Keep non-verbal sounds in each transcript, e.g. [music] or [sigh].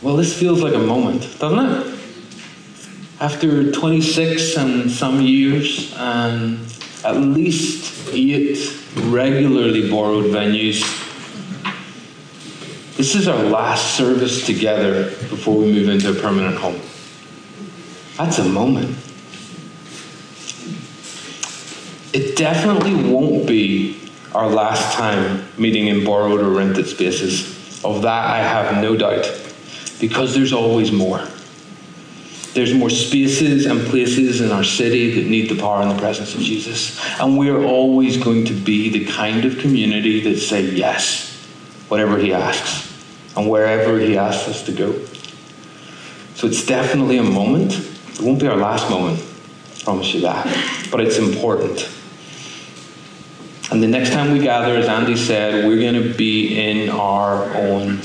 Well, this feels like a moment, doesn't it? After 26 and some years and at least eight regularly borrowed venues, this is our last service together before we move into a permanent home. That's a moment. It definitely won't be our last time meeting in borrowed or rented spaces. Of that, I have no doubt because there's always more. There's more spaces and places in our city that need the power and the presence of Jesus. And we're always going to be the kind of community that say yes, whatever he asks, and wherever he asks us to go. So it's definitely a moment. It won't be our last moment, I promise you that. But it's important. And the next time we gather, as Andy said, we're going to be in our own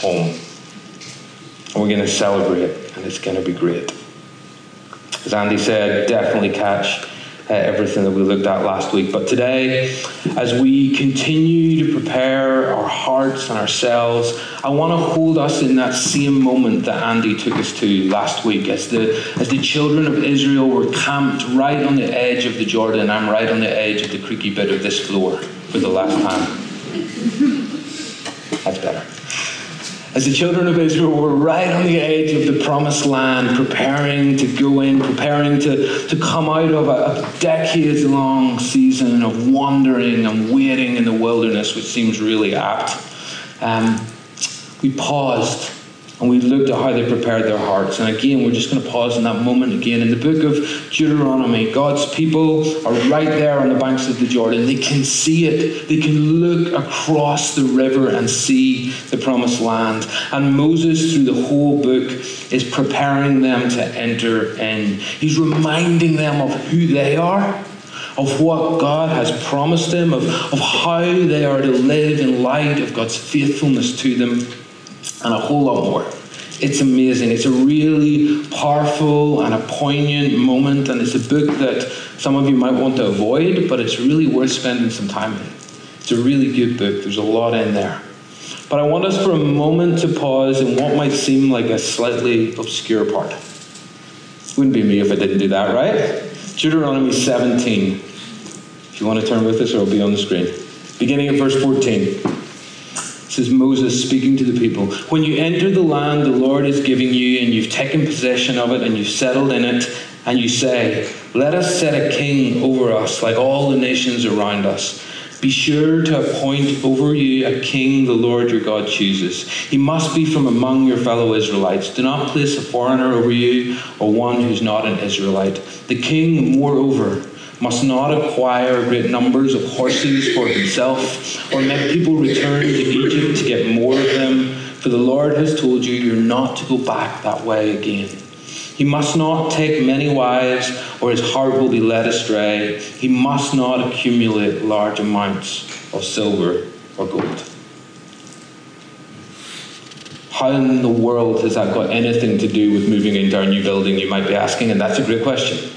home and we're going to celebrate, and it's going to be great. As Andy said, definitely catch uh, everything that we looked at last week. But today, as we continue to prepare our hearts and ourselves, I want to hold us in that same moment that Andy took us to last week, as the as the children of Israel were camped right on the edge of the Jordan. I'm right on the edge of the creaky bit of this floor for the last time. That's better as the children of Israel were right on the edge of the promised land, preparing to go in, preparing to, to come out of a, a decades long season of wandering and waiting in the wilderness, which seems really apt, um, we paused and we looked at how they prepared their hearts. And again, we're just going to pause in that moment again. In the book of Deuteronomy, God's people are right there on the banks of the Jordan. They can see it, they can look across the river and see the promised land. And Moses, through the whole book, is preparing them to enter in. He's reminding them of who they are of what God has promised them, of, of how they are to live in light of God's faithfulness to them and a whole lot more. It's amazing. It's a really powerful and a poignant moment, and it's a book that some of you might want to avoid, but it's really worth spending some time in. It's a really good book. There's a lot in there. But I want us for a moment to pause in what might seem like a slightly obscure part. Wouldn't be me if I didn't do that, right? Deuteronomy 17. If you want to turn with us, it'll be on the screen. Beginning at verse 14 says Moses speaking to the people, When you enter the land the Lord is giving you, and you've taken possession of it, and you've settled in it, and you say, Let us set a king over us, like all the nations around us. Be sure to appoint over you a king the Lord your God chooses. He must be from among your fellow Israelites. Do not place a foreigner over you or one who's not an Israelite. The king, moreover, must not acquire great numbers of horses for himself, or make people return to Egypt to get more of them, for the Lord has told you you're not to go back that way again. He must not take many wives, or his heart will be led astray. He must not accumulate large amounts of silver or gold. How in the world has that got anything to do with moving into our new building, you might be asking? And that's a great question.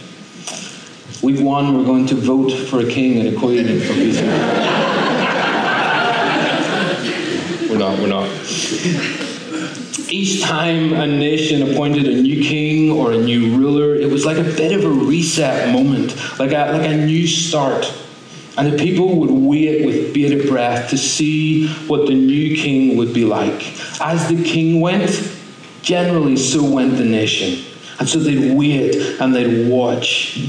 Week one, we're going to vote for a king and a queen and for peace. we're not, we're not. Each time a nation appointed a new king or a new ruler, it was like a bit of a reset moment, like a, like a new start. And the people would wait with bated breath to see what the new king would be like. As the king went, generally so went the nation. And so they'd wait and they'd watch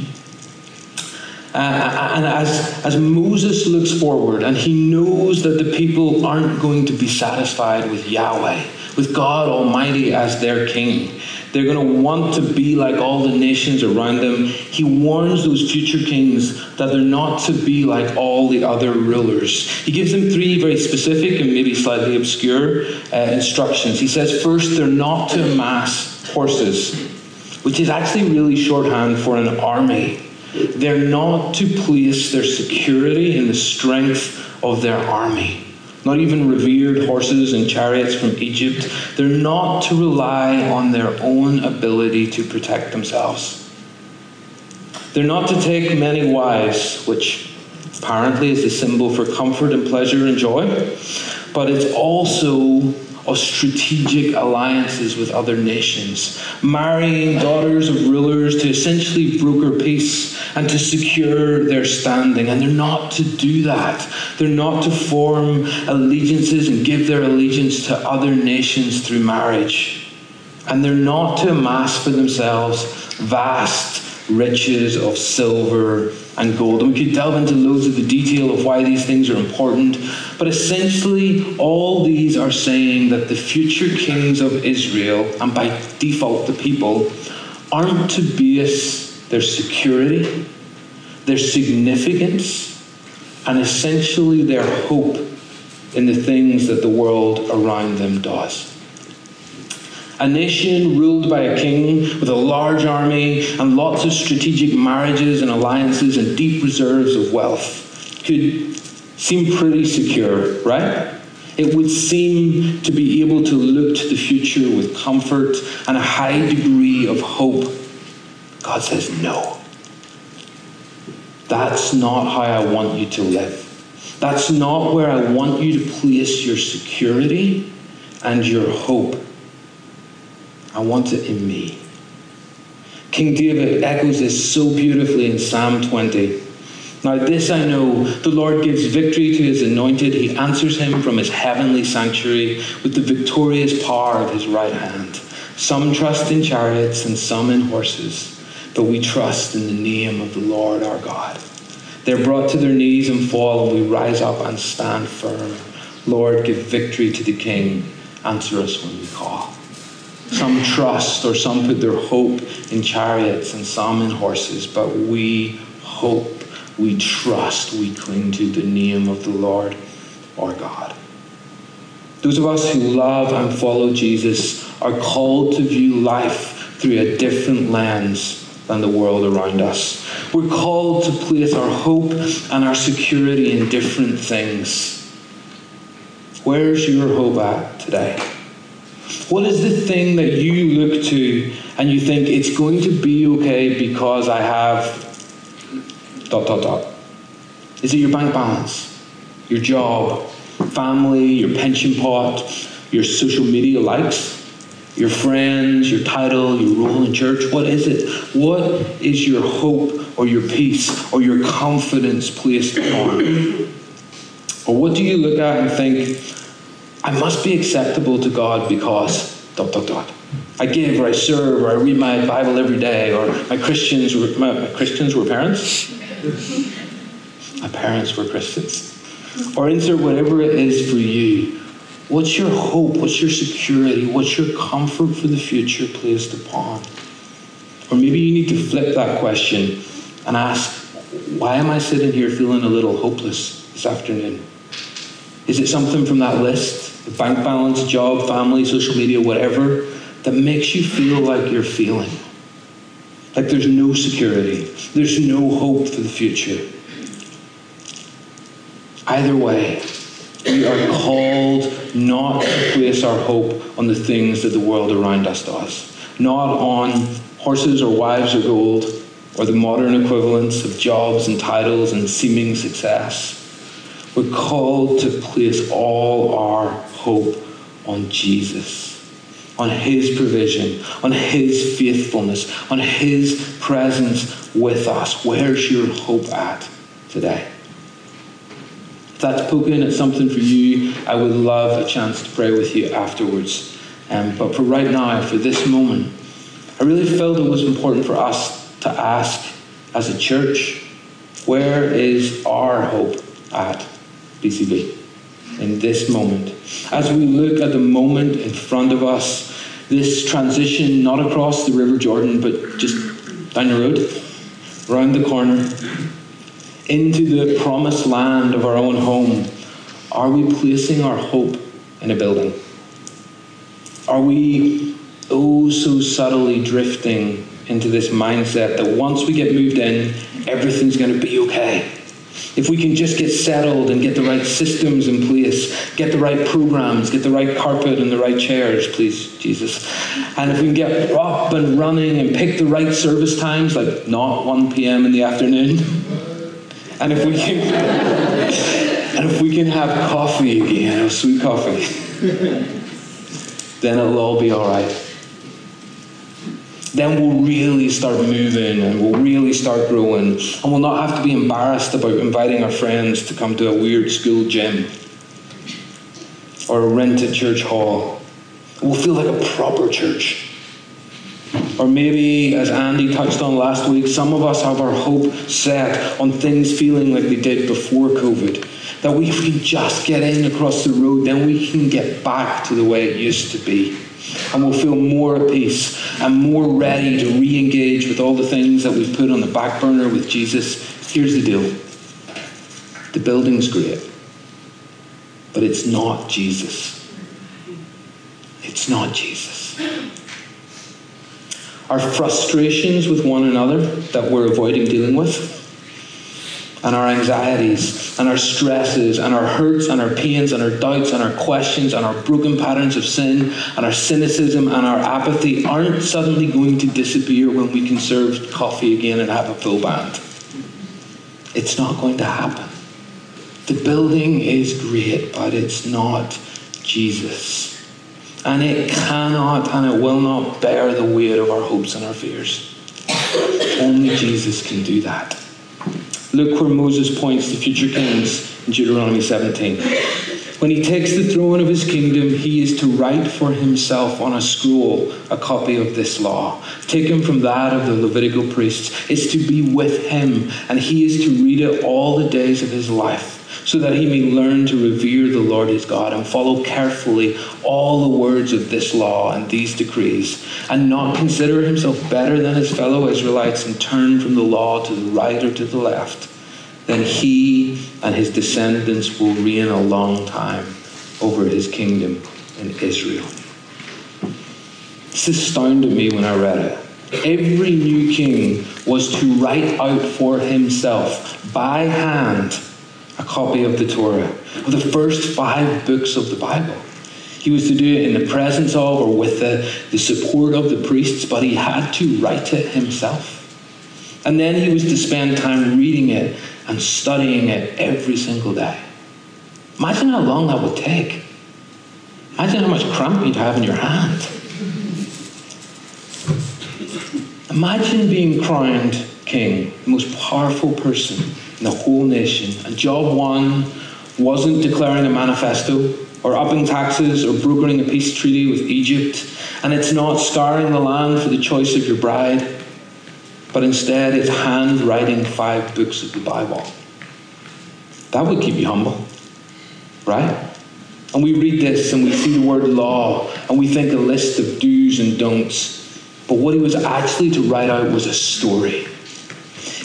Uh, and as, as Moses looks forward and he knows that the people aren't going to be satisfied with Yahweh, with God Almighty as their king, they're going to want to be like all the nations around them. He warns those future kings that they're not to be like all the other rulers. He gives them three very specific and maybe slightly obscure uh, instructions. He says, first, they're not to amass horses, which is actually really shorthand for an army. They're not to place their security in the strength of their army not even revered horses and chariots from Egypt. They're not to rely on their own ability to protect themselves. They're not to take many wives, which apparently is a symbol for comfort and pleasure and joy, but it's also of strategic alliances with other nations, marrying daughters of rulers to essentially broker peace and to secure their standing. And they're not to do that. They're not to form allegiances and give their allegiance to other nations through marriage. And they're not to amass for themselves vast riches of silver and gold. And we could delve into loads of the detail of why these things are important. But essentially, all these are saying that the future kings of Israel, and by default the people, aren't to base their security, their significance, and essentially their hope in the things that the world around them does. A nation ruled by a king with a large army and lots of strategic marriages and alliances and deep reserves of wealth could seem pretty secure, right? It would seem to be able to look to the future with comfort and a high degree of hope. God says, no. That's not how I want you to live. That's not where I want you to place your security and your hope. I want it in me. King David echoes this so beautifully in Psalm 20. Now, this I know the Lord gives victory to his anointed. He answers him from his heavenly sanctuary with the victorious power of his right hand. Some trust in chariots and some in horses, but we trust in the name of the Lord our God. They're brought to their knees and fall, and we rise up and stand firm. Lord, give victory to the King. Answer us when we call. Some trust or some put their hope in chariots and some in horses, but we hope, we trust, we cling to the name of the Lord our God. Those of us who love and follow Jesus are called to view life through a different lens than the world around us. We're called to place our hope and our security in different things. Where's your hope at today? What is the thing that you look to and you think it's going to be okay because I have dot dot dot? Is it your bank balance, your job, family, your pension pot, your social media likes, your friends, your title, your role in church? What is it? What is your hope or your peace or your confidence placed upon? Or what do you look at and think, I must be acceptable to God because dot dot dot. I give or I serve or I read my Bible every day or my Christians were, my, my Christians were parents. my parents were Christians. Or insert whatever it is for you. What's your hope? What's your security? What's your comfort for the future placed upon? Or maybe you need to flip that question and ask, why am I sitting here feeling a little hopeless this afternoon? Is it something from that list? Bank balance, job, family, social media, whatever, that makes you feel like you're feeling. Like there's no security, there's no hope for the future. Either way, we are called not to place our hope on the things that the world around us does, not on horses or wives or gold, or the modern equivalents of jobs and titles and seeming success. We're called to place all our hope on Jesus, on His provision, on His faithfulness, on His presence with us. Where's your hope at today? If that's poking at something for you, I would love a chance to pray with you afterwards. Um, but for right now, for this moment, I really felt it was important for us to ask as a church Where is our hope at BCV in this moment? As we look at the moment in front of us, this transition not across the River Jordan, but just down the road, round the corner, into the promised land of our own home, are we placing our hope in a building? Are we oh so subtly drifting into this mindset that once we get moved in, everything's going to be okay? If we can just get settled and get the right systems in place, get the right programs, get the right carpet and the right chairs, please, Jesus. And if we can get up and running and pick the right service times, like not 1 p.m. in the afternoon, [laughs] and if we can, [laughs] and if we can have coffee again, sweet coffee, [laughs] then it'll all be all right then we'll really start moving and we'll really start growing. And we'll not have to be embarrassed about inviting our friends to come to a weird school gym or a rented church hall. We'll feel like a proper church. Or maybe, as Andy touched on last week, some of us have our hope set on things feeling like they did before COVID. That we, can just get in across the road, then we can get back to the way it used to be and we'll feel more at peace and more ready to re engage with all the things that we've put on the back burner with Jesus. Here's the deal the building's great, but it's not Jesus. It's not Jesus. Our frustrations with one another that we're avoiding dealing with and our anxieties and our stresses and our hurts and our pains and our doubts and our questions and our broken patterns of sin and our cynicism and our apathy aren't suddenly going to disappear when we can serve coffee again and have a full band. It's not going to happen. The building is great, but it's not Jesus. And it cannot and it will not bear the weight of our hopes and our fears. Only Jesus can do that. Look where Moses points to future kings in Deuteronomy 17. When he takes the throne of his kingdom, he is to write for himself on a scroll a copy of this law, taken from that of the Levitical priests. It's to be with him, and he is to read it all the days of his life so that he may learn to revere the Lord his God and follow carefully all the words of this law and these decrees, and not consider himself better than his fellow Israelites and turn from the law to the right or to the left, then he and his descendants will reign a long time over his kingdom in Israel. This astounded me when I read it. Every new king was to write out for himself by hand a copy of the Torah, of the first five books of the Bible. He was to do it in the presence of or with the, the support of the priests, but he had to write it himself. And then he was to spend time reading it and studying it every single day. Imagine how long that would take. Imagine how much cramp you'd have in your hand. Imagine being crowned king, the most powerful person in the whole nation. And job one wasn't declaring a manifesto or upping taxes or brokering a peace treaty with Egypt. And it's not scouring the land for the choice of your bride, but instead it's handwriting five books of the Bible. That would keep you humble, right? And we read this and we see the word law and we think a list of do's and don'ts. But what he was actually to write out was a story.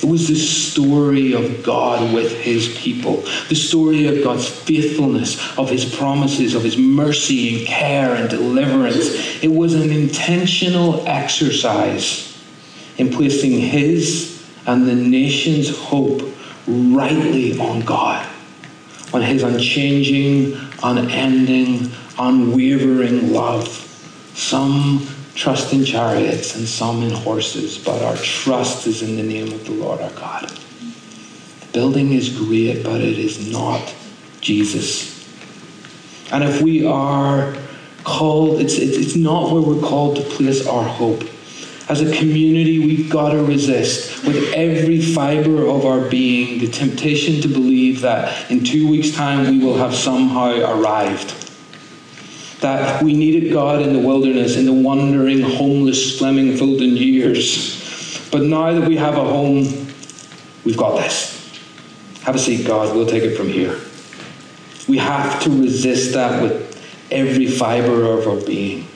It was the story of God with his people, the story of God's faithfulness, of his promises, of his mercy and care and deliverance. It was an intentional exercise in placing his and the nation's hope rightly on God, on his unchanging, unending, unwavering love. Some trust in chariots and some in horses, but our trust is in the name of the Lord our God. The building is great, but it is not Jesus. And if we are called, it's, it's not where we're called to place our hope. As a community, we've got to resist with every fiber of our being the temptation to believe that in two weeks' time we will have somehow arrived that we needed God in the wilderness, in the wandering, homeless Fleming Fulton years. But now that we have a home, we've got this. Have a seat, God. We'll take it from here. We have to resist that with every fiber of our being.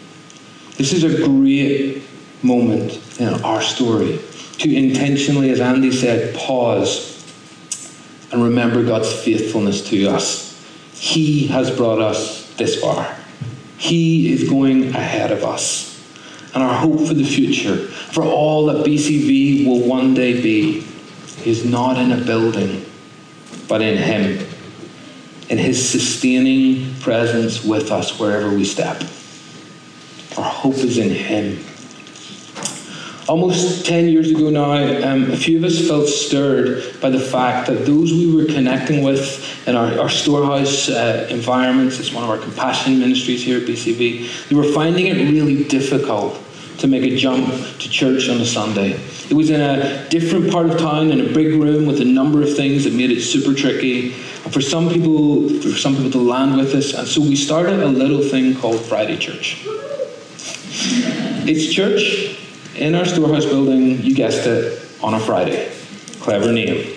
This is a great moment in our story to intentionally, as Andy said, pause and remember God's faithfulness to us. He has brought us this far. He is going ahead of us. And our hope for the future, for all that BCV will one day be, is not in a building, but in Him, in His sustaining presence with us wherever we step. Our hope is in Him. Almost 10 years ago now, um, a few of us felt stirred by the fact that those we were connecting with in our, our storehouse uh, environments, it's one of our compassion ministries here at BCV, they were finding it really difficult to make a jump to church on a Sunday. It was in a different part of town in a big room with a number of things that made it super tricky. And for some people, for some people to land with us, and so we started a little thing called Friday Church. It's church in our storehouse building, you guessed it, on a Friday. Clever name.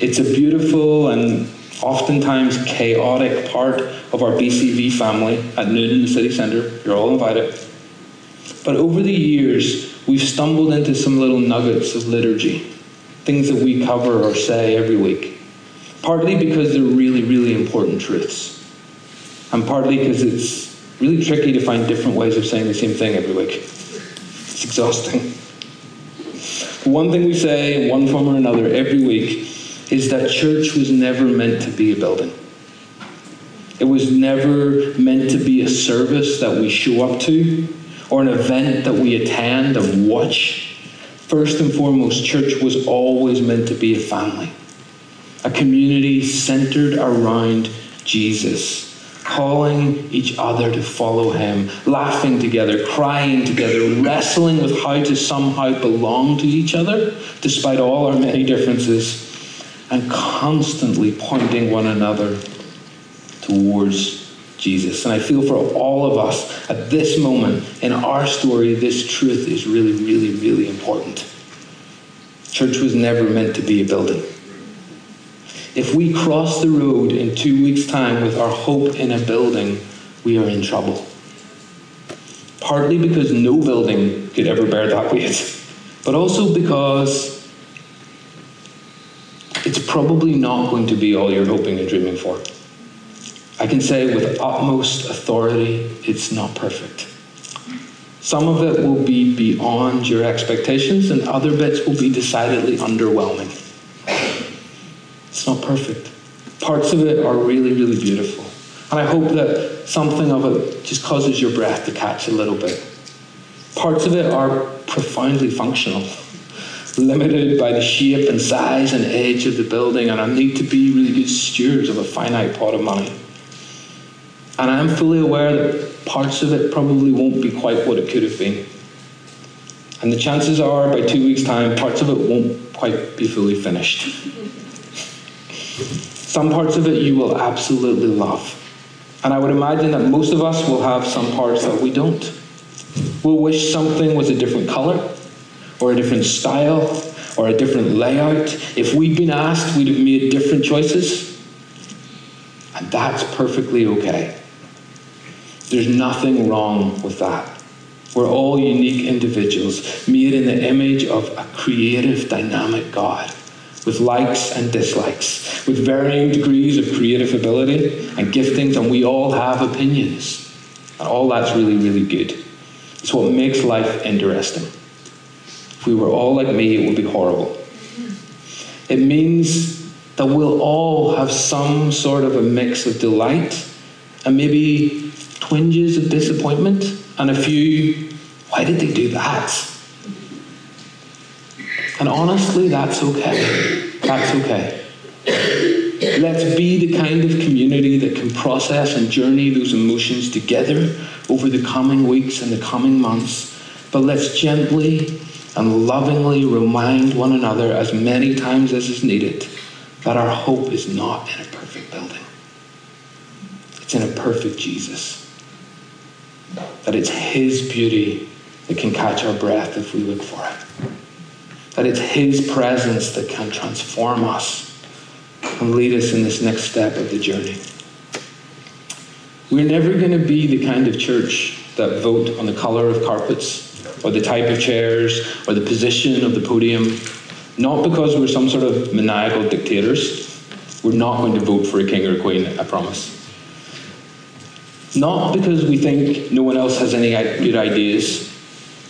It's a beautiful and oftentimes chaotic part of our BCV family at noon in the city centre. You're all invited. But over the years, we've stumbled into some little nuggets of liturgy, things that we cover or say every week. Partly because they're really, really important truths, and partly because it's really tricky to find different ways of saying the same thing every week. Exhausting. One thing we say in one form or another every week is that church was never meant to be a building. It was never meant to be a service that we show up to or an event that we attend and watch. First and foremost, church was always meant to be a family, a community centered around Jesus calling each other to follow him, laughing together, crying together, wrestling with how to somehow belong to each other, despite all our many differences, and constantly pointing one another towards Jesus. And I feel for all of us at this moment in our story, this truth is really, really, really important. Church was never meant to be a building. If we cross the road in two weeks' time with our hope in a building, we are in trouble. Partly because no building could ever bear that weight, but also because it's probably not going to be all you're hoping and dreaming for. I can say with utmost authority, it's not perfect. Some of it will be beyond your expectations, and other bits will be decidedly underwhelming. It's not perfect. Parts of it are really, really beautiful. And I hope that something of it just causes your breath to catch a little bit. Parts of it are profoundly functional, limited by the shape and size and edge of the building, and I need to be really good stewards of a finite pot of money. And I am fully aware that parts of it probably won't be quite what it could have been. And the chances are, by two weeks' time, parts of it won't quite be fully finished. [laughs] Some parts of it you will absolutely love. And I would imagine that most of us will have some parts that we don't. We'll wish something was a different color, or a different style, or a different layout. If we'd been asked, we'd have made different choices. And that's perfectly okay. There's nothing wrong with that. We're all unique individuals, made in the image of a creative, dynamic God with likes and dislikes, with varying degrees of creative ability and giftings, and we all have opinions. And all that's really, really good. It's what makes life interesting. If we were all like me, it would be horrible. It means that we'll all have some sort of a mix of delight and maybe twinges of disappointment and a few, why did they do that? And honestly, that's okay. That's okay. Let's be the kind of community that can process and journey those emotions together over the coming weeks and the coming months. But let's gently and lovingly remind one another as many times as is needed that our hope is not in a perfect building. It's in a perfect Jesus. That it's His beauty that can catch our breath if we look for it that it's His presence that can transform us and lead us in this next step of the journey. We're never going to be the kind of church that vote on the color of carpets or the type of chairs or the position of the podium, not because we're some sort of maniacal dictators. We're not going to vote for a king or a queen, I promise. Not because we think no one else has any good ideas,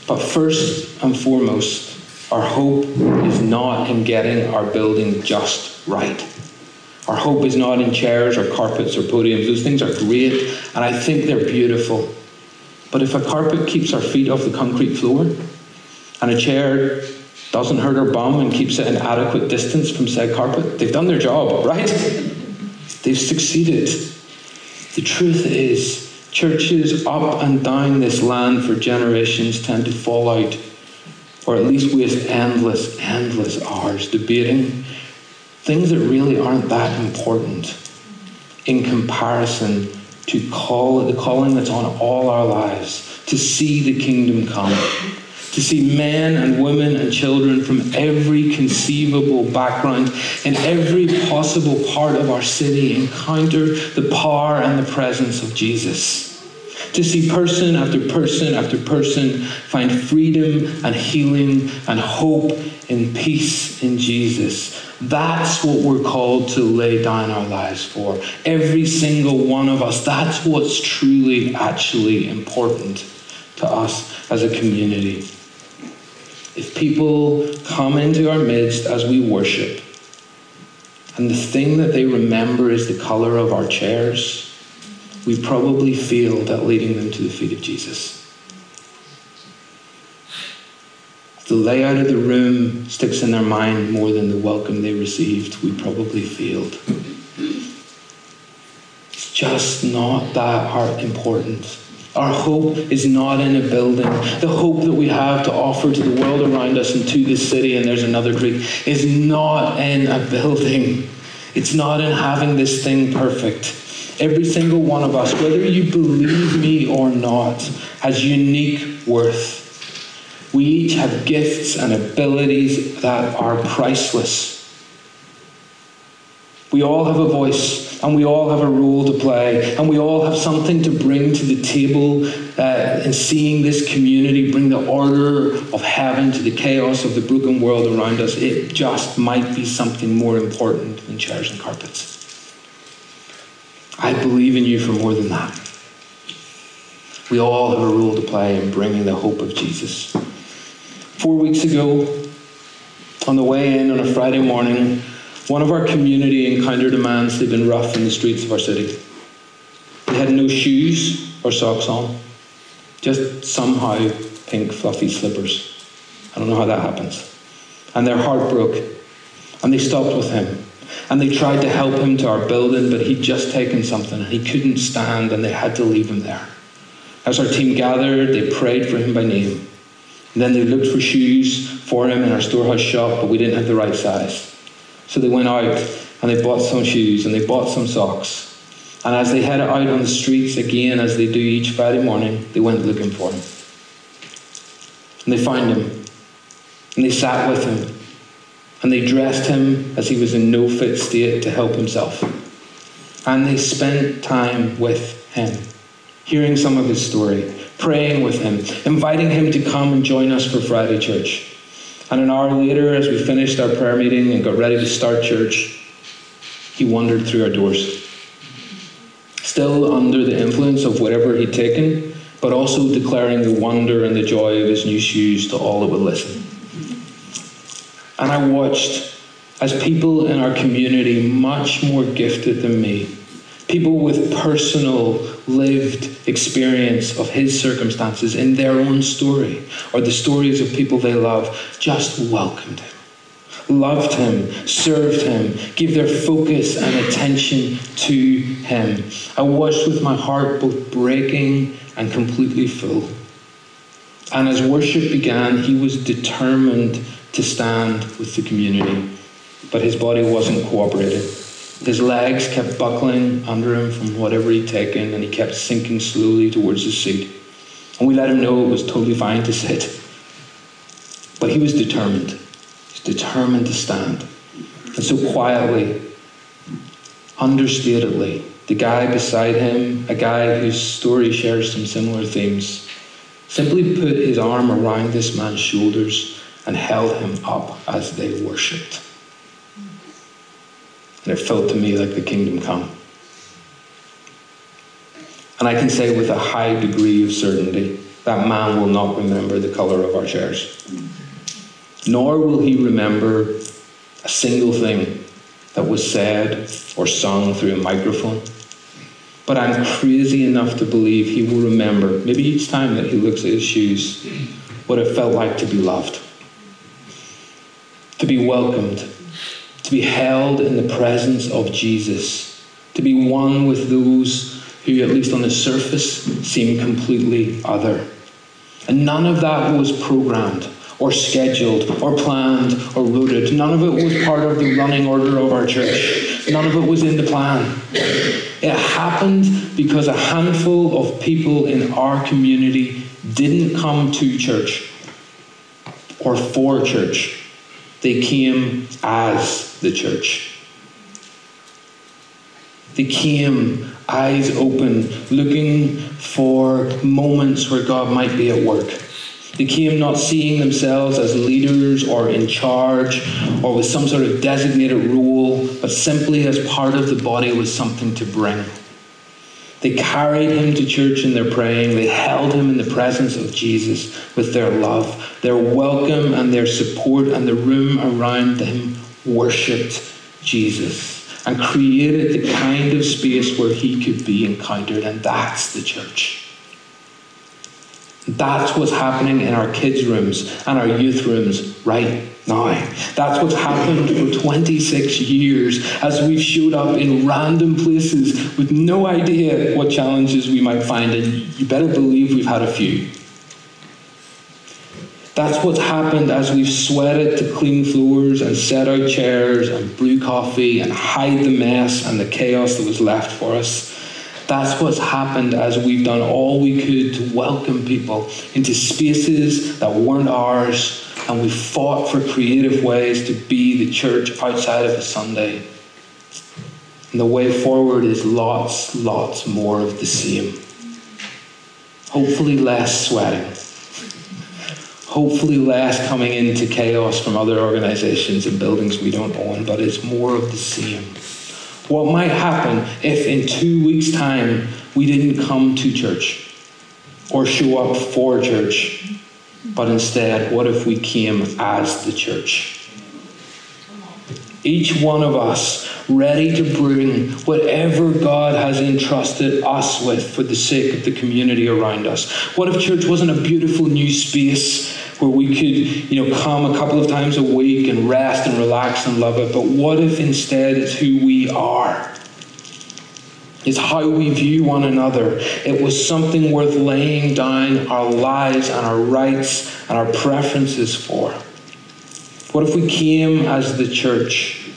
but first and foremost, our hope is not in getting our building just right. Our hope is not in chairs or carpets or podiums. Those things are great, and I think they're beautiful. But if a carpet keeps our feet off the concrete floor, and a chair doesn't hurt our bum and keeps it an adequate distance from said carpet, they've done their job, [laughs] right? They've succeeded. The truth is, churches up and down this land for generations tend to fall out, or at least waste endless, endless hours debating things that really aren't that important in comparison to call the calling that's on all our lives to see the kingdom come to see men and women and children from every conceivable background in every possible part of our city encounter the power and the presence of Jesus to see person after person after person find freedom and healing and hope and peace in Jesus. That's what we're called to lay down our lives for. Every single one of us. That's what's truly, actually important to us as a community. If people come into our midst as we worship, and the thing that they remember is the color of our chairs, we probably feel that leading them to the feet of Jesus. the layout of the room sticks in their mind more than the welcome they received, we probably failed. It's just not that heart important. Our hope is not in a building. The hope that we have to offer to the world around us and to this city, and there's another creek, is not in a building. It's not in having this thing perfect. Every single one of us, whether you believe me or not, has unique worth. We each have gifts and abilities that are priceless. We all have a voice and we all have a role to play and we all have something to bring to the table uh, in seeing this community bring the order of heaven to the chaos of the broken world around us. It just might be something more important than chairs and carpets. I believe in you for more than that. We all have a role to play in bringing the hope of Jesus. Four weeks ago, on the way in on a Friday morning, one of our community encountered a man sleeping rough in the streets of our city. He had no shoes or socks on, just somehow pink fluffy slippers. I don't know how that happens. And their heart broke, and they stopped with him. And they tried to help him to our building, but he'd just taken something and he couldn't stand, and they had to leave him there. As our team gathered, they prayed for him by name. And then they looked for shoes for him in our storehouse shop, but we didn't have the right size. So they went out and they bought some shoes and they bought some socks. And as they headed out on the streets again, as they do each Friday morning, they went looking for him. And they found him. And they sat with him. And they dressed him as he was in no fit state to help himself. And they spent time with him, hearing some of his story, praying with him, inviting him to come and join us for Friday church. And an hour later, as we finished our prayer meeting and got ready to start church, he wandered through our doors. Still under the influence of whatever he'd taken, but also declaring the wonder and the joy of his new shoes to all that would listen. And I watched as people in our community, much more gifted than me, people with personal, lived experience of his circumstances in their own story or the stories of people they love, just welcomed him, loved him, served him, gave their focus and attention to him. I watched with my heart both breaking and completely full. And as worship began, he was determined to stand with the community, but his body wasn't cooperating. His legs kept buckling under him from whatever he'd taken, and he kept sinking slowly towards his seat. And we let him know it was totally fine to sit. But he was determined. He was determined to stand. And so quietly, understatedly, the guy beside him, a guy whose story shares some similar themes, simply put his arm around this man's shoulders and held him up as they worshipped. And it felt to me like the kingdom come. And I can say with a high degree of certainty that man will not remember the colour of our chairs. Nor will he remember a single thing that was said or sung through a microphone. But I'm crazy enough to believe he will remember, maybe each time that he looks at his shoes, what it felt like to be loved, to be welcomed, to be held in the presence of Jesus, to be one with those who, at least on the surface, seem completely other. And none of that was programmed or scheduled or planned or rooted. None of it was part of the running order of our church. None of it was in the plan. It happened because a handful of people in our community didn't come to church or for church. They came as the church. They came eyes open, looking for moments where God might be at work. They came not seeing themselves as leaders or in charge or with some sort of designated role, but simply as part of the body with something to bring. They carried him to church in their praying. They held him in the presence of Jesus with their love, their welcome, and their support, and the room around them worshipped Jesus and created the kind of space where he could be encountered, and that's the church. That's what's happening in our kids' rooms and our youth rooms right now. That's what's happened for 26 years as we've showed up in random places with no idea what challenges we might find, and you better believe we've had a few. That's what's happened as we've sweated to clean floors and set out chairs and brew coffee and hide the mess and the chaos that was left for us. That's what's happened as we've done all we could to welcome people into spaces that weren't ours, and we fought for creative ways to be the church outside of a Sunday. And the way forward is lots, lots more of the same. Hopefully, less sweating. Hopefully, less coming into chaos from other organizations and buildings we don't own, but it's more of the same. What might happen if in two weeks' time we didn't come to church or show up for church, but instead, what if we came as the church? Each one of us ready to bring whatever God has entrusted us with for the sake of the community around us. What if church wasn't a beautiful new space where we could, you know, come a couple of times a week and rest and relax and love it. But what if instead it's who we are? It's how we view one another. It was something worth laying down our lives and our rights and our preferences for. What if we came as the church,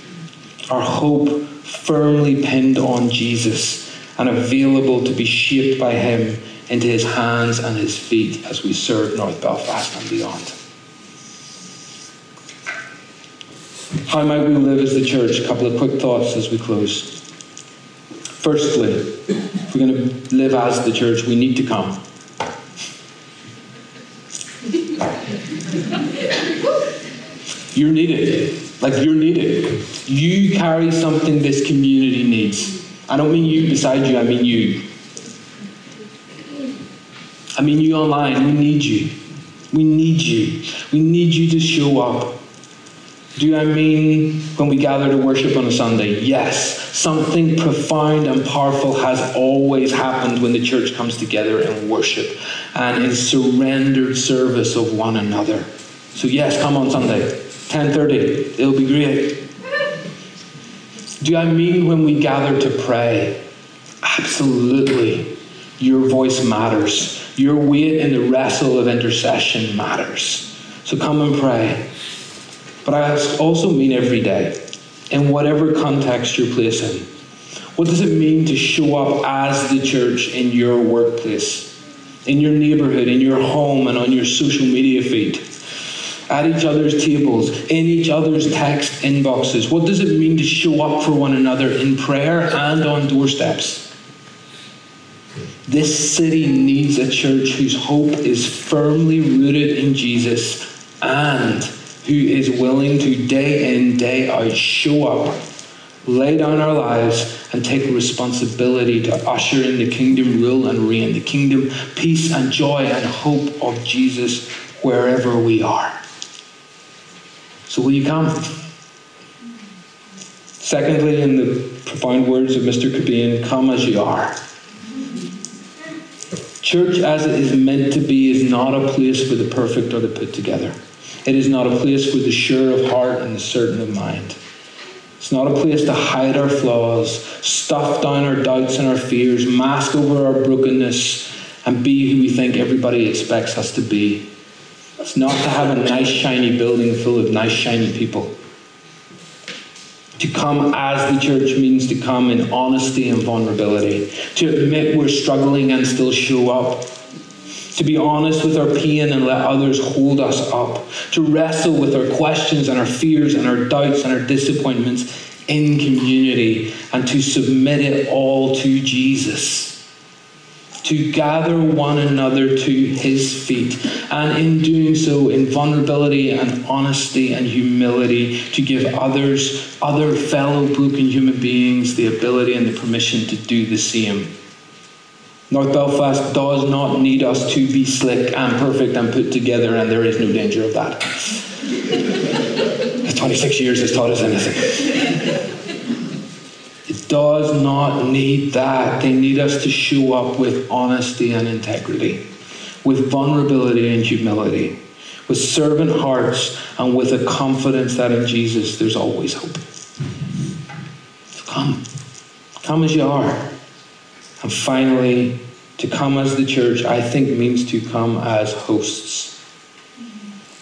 our hope firmly pinned on Jesus and available to be shaped by Him into his hands and his feet as we serve North Belfast and beyond. How might we live as the church? A couple of quick thoughts as we close. Firstly, if we're going to live as the church, we need to come. You're needed. Like, you're needed. You carry something this community needs. I don't mean you beside you, I mean you. I mean, you online, we need you. We need you. We need you to show up. Do I mean when we gather to worship on a Sunday? Yes. Something profound and powerful has always happened when the church comes together and worship and in surrendered service of one another. So yes, come on Sunday. 10:30. It'll be great. Do I mean when we gather to pray? Absolutely. Your voice matters. Your weight in the wrestle of intercession matters. So come and pray. But I also mean every day, in whatever context you're placed in. What does it mean to show up as the church in your workplace, in your neighborhood, in your home, and on your social media feed? at each other's tables, in each other's text inboxes? What does it mean to show up for one another in prayer and on doorsteps? This city needs a church whose hope is firmly rooted in Jesus and who is willing to day in, day out show up, lay down our lives, and take responsibility to usher in the kingdom rule and reign, the kingdom, peace, and joy and hope of Jesus wherever we are. So, will you come? Secondly, in the profound words of Mr. Cobain, come as you are. Church, as it is meant to be, is not a place for the perfect or the put together. It is not a place for the sure of heart and the certain of mind. It's not a place to hide our flaws, stuff down our doubts and our fears, mask over our brokenness, and be who we think everybody expects us to be. It's not to have a nice, shiny building full of nice, shiny people. To come as the church means to come in honesty and vulnerability. To admit we're struggling and still show up. To be honest with our pain and let others hold us up. To wrestle with our questions and our fears and our doubts and our disappointments in community. And to submit it all to Jesus to gather one another to his feet, and in doing so, in vulnerability and honesty and humility, to give others, other fellow broken human beings, the ability and the permission to do the same. North Belfast does not need us to be slick and perfect and put together, and there is no danger of that. [laughs] 26 years has taught us anything it does not need that. They need us to show up with honesty and integrity, with vulnerability and humility, with servant hearts, and with a confidence that in Jesus there's always hope. So come. Come as you are. And finally, to come as the church, I think means to come as hosts.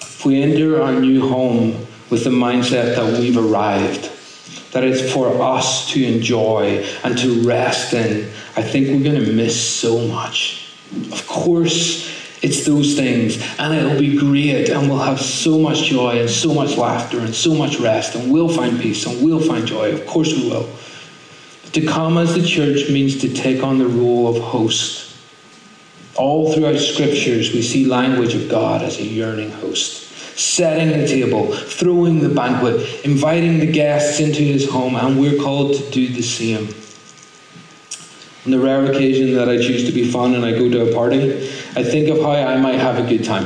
If we enter our new home with the mindset that we've arrived, that it's for us to enjoy and to rest in, I think we're going to miss so much. Of course, it's those things, and it'll be great, and we'll have so much joy and so much laughter and so much rest, and we'll find peace and we'll find joy. Of course, we will. To come as the church means to take on the role of host. All throughout scriptures, we see language of God as a yearning host setting the table, throwing the banquet, inviting the guests into his home, and we're called to do the same. On the rare occasion that I choose to be fun and I go to a party, I think of how I might have a good time.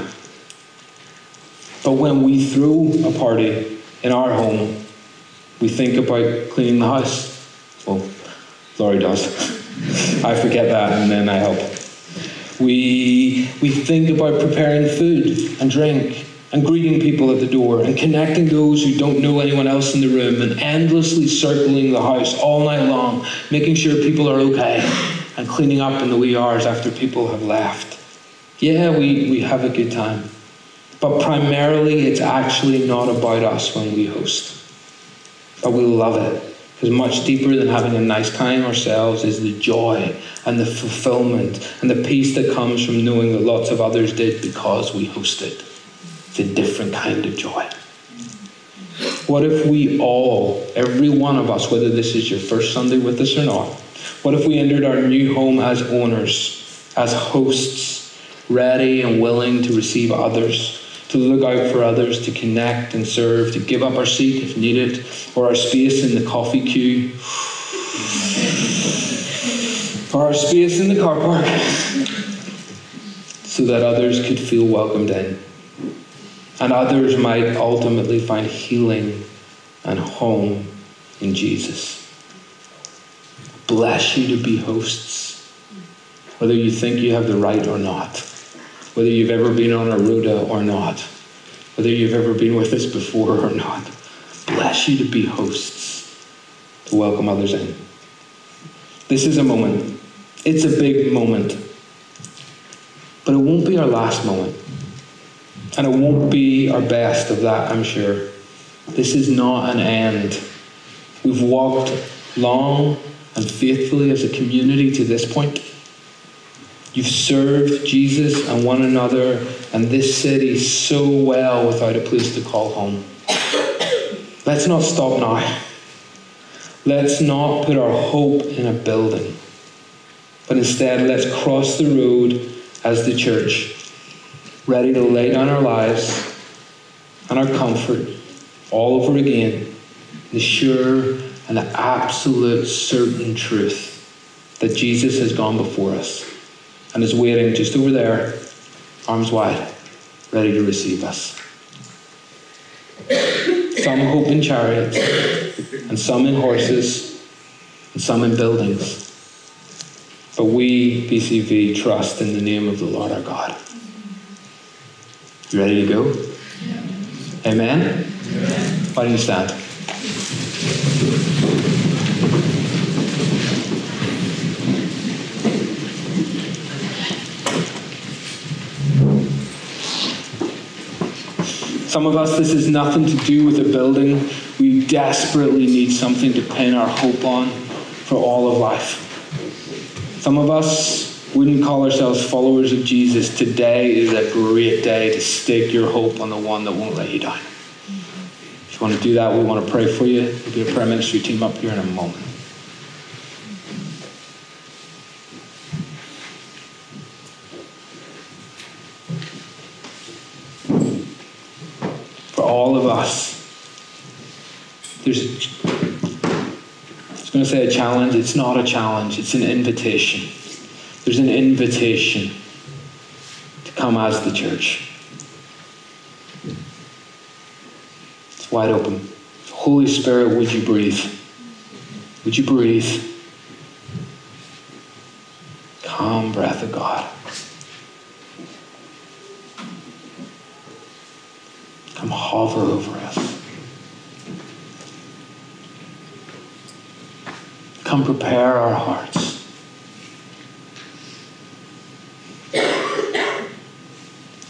But when we throw a party in our home, we think about cleaning the house. Laurie does. I forget that and then I help. We, we think about preparing food and drink and greeting people at the door and connecting those who don't know anyone else in the room and endlessly circling the house all night long, making sure people are okay and cleaning up in the wee hours after people have left. Yeah, we, we have a good time. But primarily, it's actually not about us when we host. But we love it. Because much deeper than having a nice time ourselves is the joy and the fulfillment and the peace that comes from knowing that lots of others did because we hosted. It's a different kind of joy. What if we all, every one of us, whether this is your first Sunday with us or not, what if we entered our new home as owners, as hosts, ready and willing to receive others, to look out for others, to connect and serve, to give up our seat if needed, or our space in the coffee queue, or our space in the car park, so that others could feel welcomed in. And others might ultimately find healing and home in Jesus. Bless you to be hosts, whether you think you have the right or not, whether you've ever been on a rota or not, whether you've ever been with us before or not. Bless you to be hosts, to welcome others in. This is a moment. It's a big moment. But it won't be our last moment. And it won't be our best of that, I'm sure. This is not an end. We've walked long and faithfully as a community to this point. You've served Jesus and one another and this city so well without a place to call home. Let's not stop now. Let's not put our hope in a building, but instead let's cross the road as the church, ready to lay down our lives and our comfort all over again, the sure and the absolute certain truth that Jesus has gone before us and is waiting just over there, arms wide, ready to receive us. Some hope in chariots, and some in horses, and some in buildings. But we, BCV, trust in the name of the Lord our God. You ready to go? Yeah. Amen? Why don't you stand? Some of us, this has nothing to do with a building. We desperately need something to pin our hope on for all of life. Some of us wouldn't call ourselves followers of Jesus. Today is a great day to stake your hope on the one that won't let you down. If you want to do that, we want to pray for you. There'll be a prayer ministry team up here in a moment. all of us. There's, I was going to say a challenge. It's not a challenge, it's an invitation. There's an invitation to come as the church. It's wide open. Holy Spirit, would you breathe? Would you breathe? Calm breath of God. Come hover over us. Come prepare our hearts.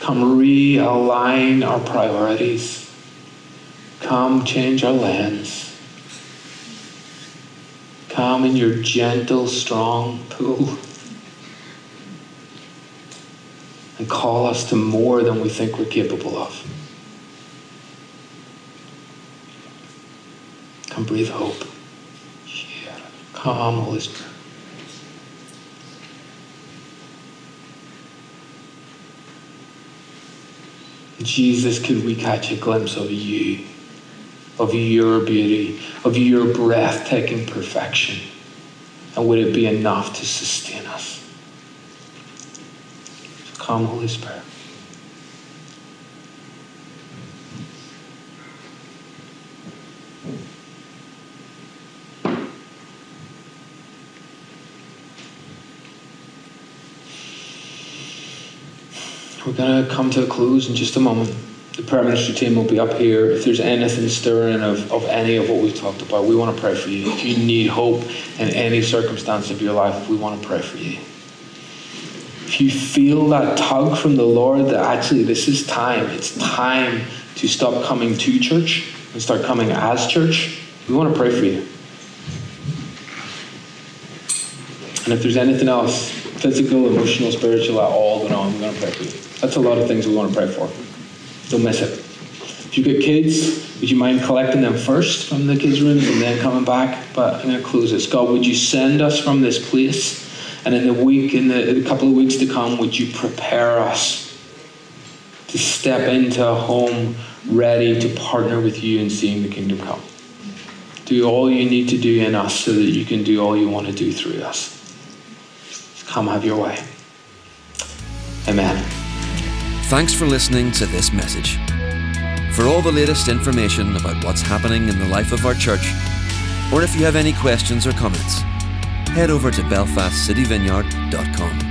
Come realign our priorities. Come change our lands. Come in your gentle, strong pull. And call us to more than we think we're capable of. Come breathe hope. Spirit. Jesus, could we catch a glimpse of you, of your beauty, of your breathtaking perfection? And would it be enough to sustain us? Come, Holy Spirit. Going to come to a close in just a moment. The prayer ministry team will be up here. If there's anything stirring of, of any of what we've talked about, we want to pray for you. If you need hope in any circumstance of your life, we want to pray for you. If you feel that tug from the Lord that actually this is time, it's time to stop coming to church and start coming as church, we want to pray for you. And if there's anything else, physical, emotional, spiritual, at all going on, we're going to pray for you. That's a lot of things we want to pray for. Don't miss it. If you've got kids, would you mind collecting them first from the kids' rooms and then coming back? But I'm going to close this. God, would you send us from this place? And in the week, in the, in couple of weeks to come, would you prepare us to step into a home ready to partner with you in seeing the kingdom come? Do all you need to do in us so that you can do all you want to do through us. Come have your way. Amen. Thanks for listening to this message. For all the latest information about what's happening in the life of our church, or if you have any questions or comments, head over to belfastcityvineyard.com.